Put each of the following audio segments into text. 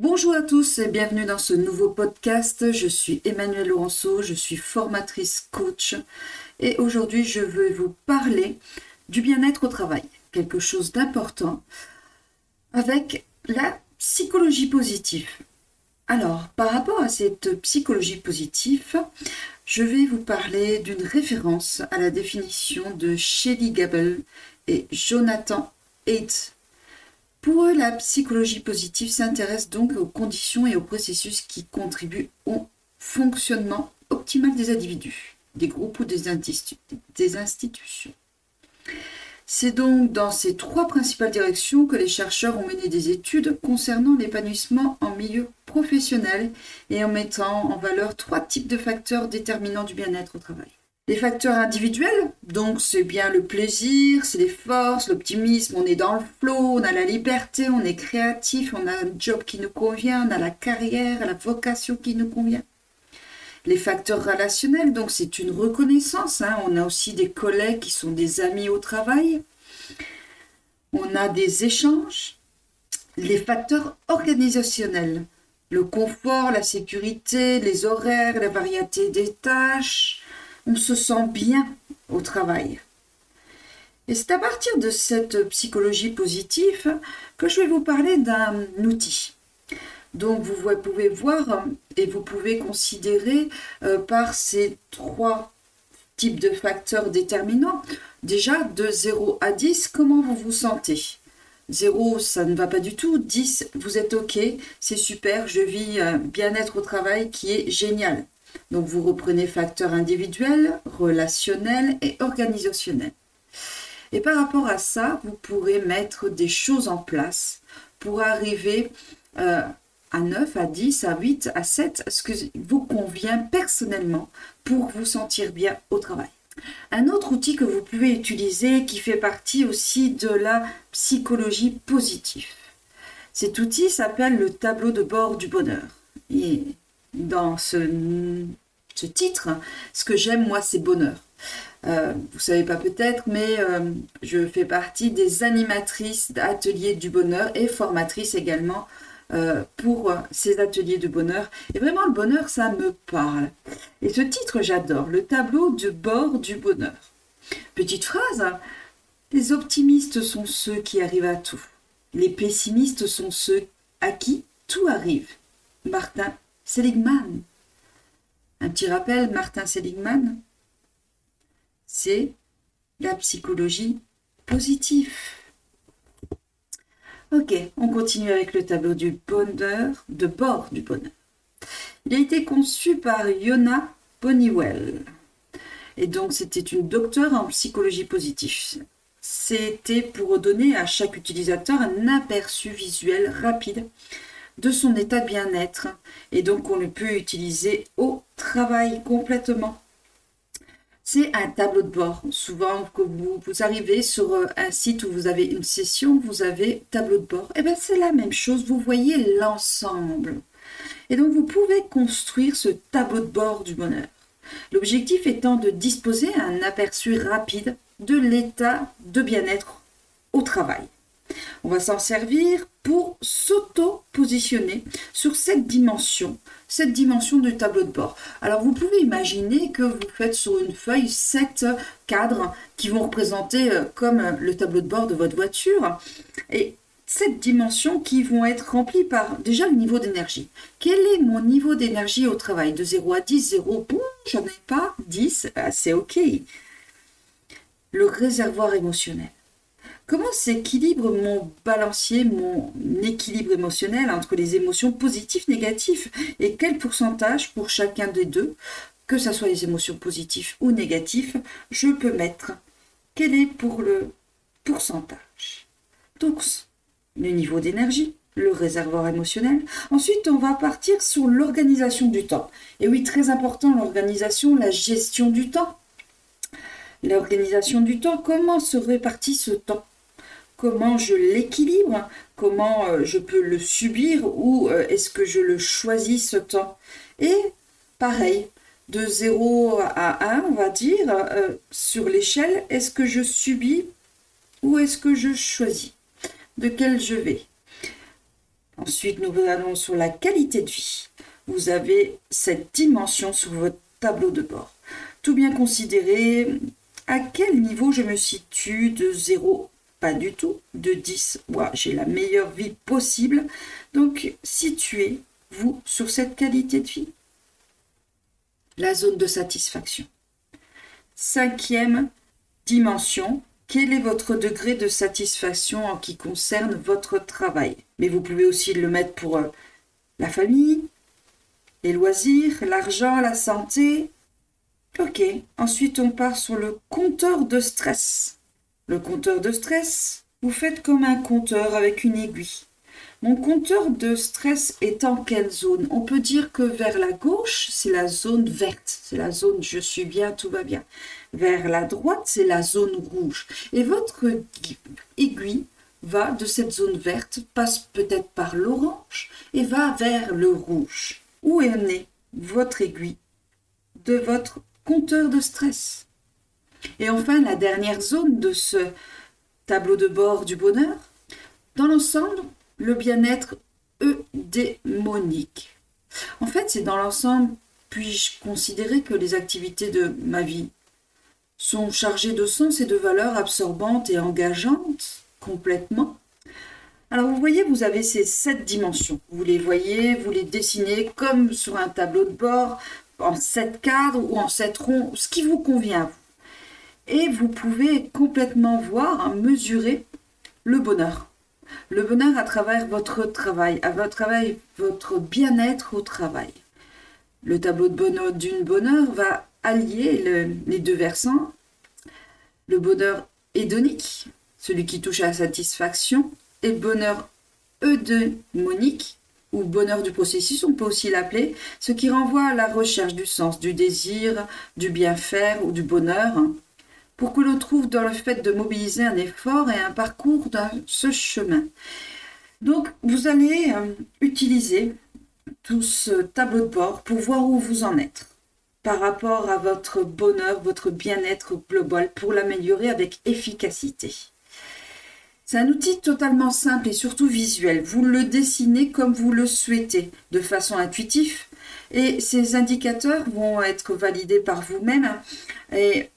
Bonjour à tous et bienvenue dans ce nouveau podcast. Je suis Emmanuelle Laurenceau, je suis formatrice coach et aujourd'hui je veux vous parler du bien-être au travail, quelque chose d'important avec la psychologie positive. Alors, par rapport à cette psychologie positive, je vais vous parler d'une référence à la définition de Shelley Gable et Jonathan Haidt. Pour eux, la psychologie positive s'intéresse donc aux conditions et aux processus qui contribuent au fonctionnement optimal des individus, des groupes ou des, institutions. C'est donc dans ces trois principales directions que les chercheurs ont mené des études concernant l'épanouissement en milieu professionnel et en mettant en valeur trois types de facteurs déterminants du bien-être au travail. Les facteurs individuels, donc c'est bien le plaisir, c'est les forces, l'optimisme, on est dans le flow, on a la liberté, on est créatif, on a un job qui nous convient, on a la carrière, la vocation qui nous convient. Les facteurs relationnels, donc c'est une reconnaissance. Hein. On a aussi des collègues qui sont des amis au travail. On a des échanges. Les facteurs organisationnels, le confort, la sécurité, les horaires, la variété des tâches. On se sent bien au travail. Et c'est à partir de cette psychologie positive que je vais vous parler d'un outil. Donc vous pouvez voir et vous pouvez considérer euh, par ces trois types de facteurs déterminants, déjà de 0 à 10, comment vous vous sentez 0, ça ne va pas du tout. 10, vous êtes OK, c'est super, je vis un bien-être au travail qui est génial. Donc vous reprenez facteurs individuels, relationnels et organisationnels. Et par rapport à ça, vous pourrez mettre des choses en place pour arriver euh, à 9, à 10, à 8, à 7, ce que vous convient personnellement pour vous sentir bien au travail. Un autre outil que vous pouvez utiliser qui fait partie aussi de la psychologie positive. Cet outil s'appelle le tableau de bord du bonheur. Dans ce, ce titre, ce que j'aime moi, c'est bonheur. Euh, vous ne savez pas peut-être, mais euh, je fais partie des animatrices d'ateliers du bonheur et formatrice également euh, pour ces ateliers de bonheur. Et vraiment, le bonheur, ça me parle. Et ce titre, j'adore, le tableau de bord du bonheur. Petite phrase, les optimistes sont ceux qui arrivent à tout. Les pessimistes sont ceux à qui tout arrive. Martin Seligman. Un petit rappel, Martin Seligman, c'est la psychologie positive. Ok, on continue avec le tableau du bonheur, de bord du bonheur. Il a été conçu par Yona Poniwell. Et donc, c'était une docteure en psychologie positive. C'était pour donner à chaque utilisateur un aperçu visuel rapide de son état de bien-être. Et donc, on le peut utiliser au travail complètement c'est un tableau de bord. Souvent, que vous, arrivez sur euh, un site où vous avez une session, vous avez tableau de bord. Et eh bien, c'est la même chose. Vous voyez l'ensemble. Et donc, vous pouvez construire ce tableau de bord du bonheur. L'objectif étant de disposer un aperçu rapide de l'état de bien-être au travail. On va s'en servir pour s'auto-positionner sur cette dimension, cette dimension du tableau de bord. Alors vous pouvez imaginer que vous faites sur une feuille sept cadres qui vont représenter euh, comme le tableau de bord de votre voiture et cette dimension qui vont être remplies par déjà le niveau d'énergie. Quel est mon niveau d'énergie au travail? De 0 à 10, 0, bon, j'en ai pas, 10, ah, c'est ok. Le réservoir émotionnel. Comment s'équilibre mon balancier, mon équilibre émotionnel entre les émotions positives, négatives? Et quel pourcentage pour chacun des deux, que ce soit les émotions positives ou négatives, je peux mettre? Quel est pour le pourcentage? Donc, le niveau d'énergie, le réservoir émotionnel. Ensuite, on va partir sur l'organisation du temps. Et oui, très important, l'organisation, la gestion du temps. L'organisation du temps, comment se répartit ce temps? Comment je l'équilibre, comment euh, je peux le subir ou euh, est-ce que je le choisis ce temps. Et pareil, de 0 à 1, on va dire, euh, sur l'échelle, est-ce que je subis ou est-ce que je choisis? De quel je vais? Ensuite, nous allons sur la qualité de vie. Vous avez cette dimension sur votre tableau de bord. Tout bien considéré, à quel niveau je me situe de 0 Pas du tout. De 10, j'ai la meilleure vie possible. Donc, situez-vous sur cette qualité de vie. La zone de satisfaction. Cinquième dimension, quel est votre degré de satisfaction en qui concerne votre travail? Mais vous pouvez aussi le mettre pour euh, la famille, les loisirs, l'argent, la santé. Ok, ensuite on part sur le compteur de stress. Le compteur de stress, vous faites comme un compteur avec une aiguille. Mon compteur de stress est en quelle zone? On peut dire que vers la gauche, c'est la zone verte, c'est la zone je suis bien, tout va bien. Vers la droite, c'est la zone rouge. Et votre aiguille va de cette zone verte, passe peut-être par l'orange et va vers le rouge. Où est née votre aiguille de votre compteur de stress? Et enfin, la dernière zone de ce tableau de bord du bonheur, dans l'ensemble, le bien-être eudémonique. En fait, c'est dans l'ensemble, puis-je considérer que les activités de ma vie sont chargées de sens et de valeurs absorbantes et engageantes complètement. Alors vous voyez, vous avez ces sept dimensions. Vous les voyez, vous les dessinez comme sur un tableau de bord, en sept cadres ou en sept ronds, ce qui vous convient à vous. Et vous pouvez complètement voir, mesurer le bonheur le bonheur à travers votre travail, à votre travail, votre bien-être au travail. Le tableau de bonheur d'une bonheur va allier les deux versants. Le bonheur hédonique, celui qui touche à la satisfaction, et le bonheur eudémonique, ou bonheur du processus, on peut aussi l'appeler, ce qui renvoie à la recherche du sens, du désir, du bien faire ou du bonheur pour que l'on trouve dans le fait de mobiliser un effort et un parcours dans ce chemin. Donc, vous allez euh, utiliser tout ce tableau de bord pour voir où vous en êtes par rapport à votre bonheur, votre bien-être global, pour l'améliorer avec efficacité. C'est un outil totalement simple et surtout visuel. Vous le dessinez comme vous le souhaitez, de façon intuitive, et ces indicateurs vont être validés par vous-même. Et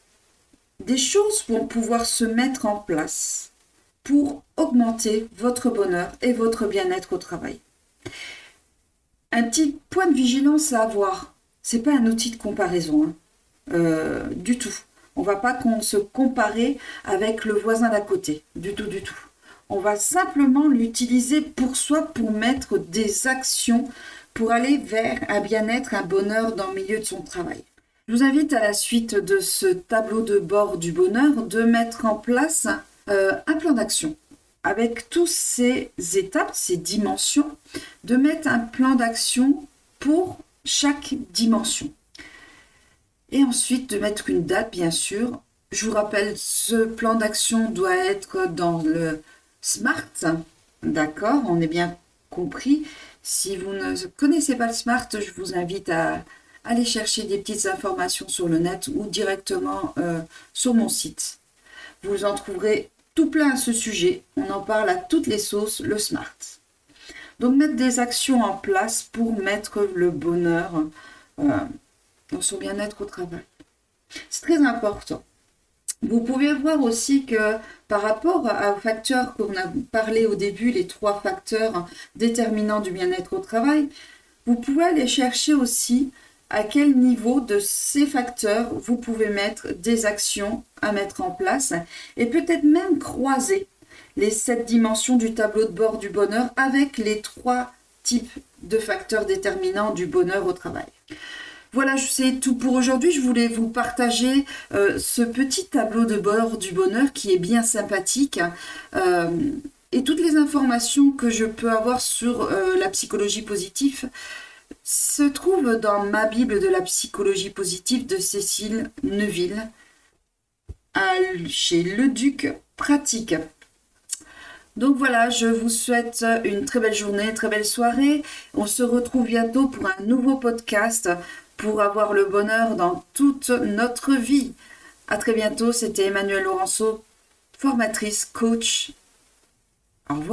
des choses vont pouvoir se mettre en place pour augmenter votre bonheur et votre bien-être au travail. Un petit point de vigilance à avoir, c'est pas un outil de comparaison hein. euh, du tout. On va pas se comparer avec le voisin d'à côté, du tout, du tout. On va simplement l'utiliser pour soi, pour mettre des actions, pour aller vers un bien-être, un bonheur dans le milieu de son travail. Je vous invite à la suite de ce tableau de bord du bonheur de mettre en place euh, un plan d'action avec toutes ces étapes, ces dimensions, de mettre un plan d'action pour chaque dimension. Et ensuite de mettre une date, bien sûr. Je vous rappelle, ce plan d'action doit être dans le SMART. D'accord, on est bien compris. Si vous ne connaissez pas le SMART, je vous invite à allez chercher des petites informations sur le net ou directement euh, sur mon site. Vous en trouverez tout plein à ce sujet. On en parle à toutes les sauces, le smart. Donc mettre des actions en place pour mettre le bonheur euh, dans son bien-être au travail. C'est très important. Vous pouvez voir aussi que par rapport aux facteurs qu'on a parlé au début, les trois facteurs déterminants du bien-être au travail, vous pouvez aller chercher aussi à quel niveau de ces facteurs vous pouvez mettre des actions à mettre en place et peut-être même croiser les sept dimensions du tableau de bord du bonheur avec les trois types de facteurs déterminants du bonheur au travail. Voilà, c'est tout pour aujourd'hui. Je voulais vous partager euh, ce petit tableau de bord du bonheur qui est bien sympathique. Euh, et toutes les informations que je peux avoir sur euh, la psychologie positive se trouve dans ma Bible de la psychologie positive de Cécile Neuville chez Le Duc Pratique. Donc voilà, je vous souhaite une très belle journée, très belle soirée. On se retrouve bientôt pour un nouveau podcast pour avoir le bonheur dans toute notre vie. À très bientôt, c'était Emmanuel Laurenceau, formatrice, coach. Au revoir.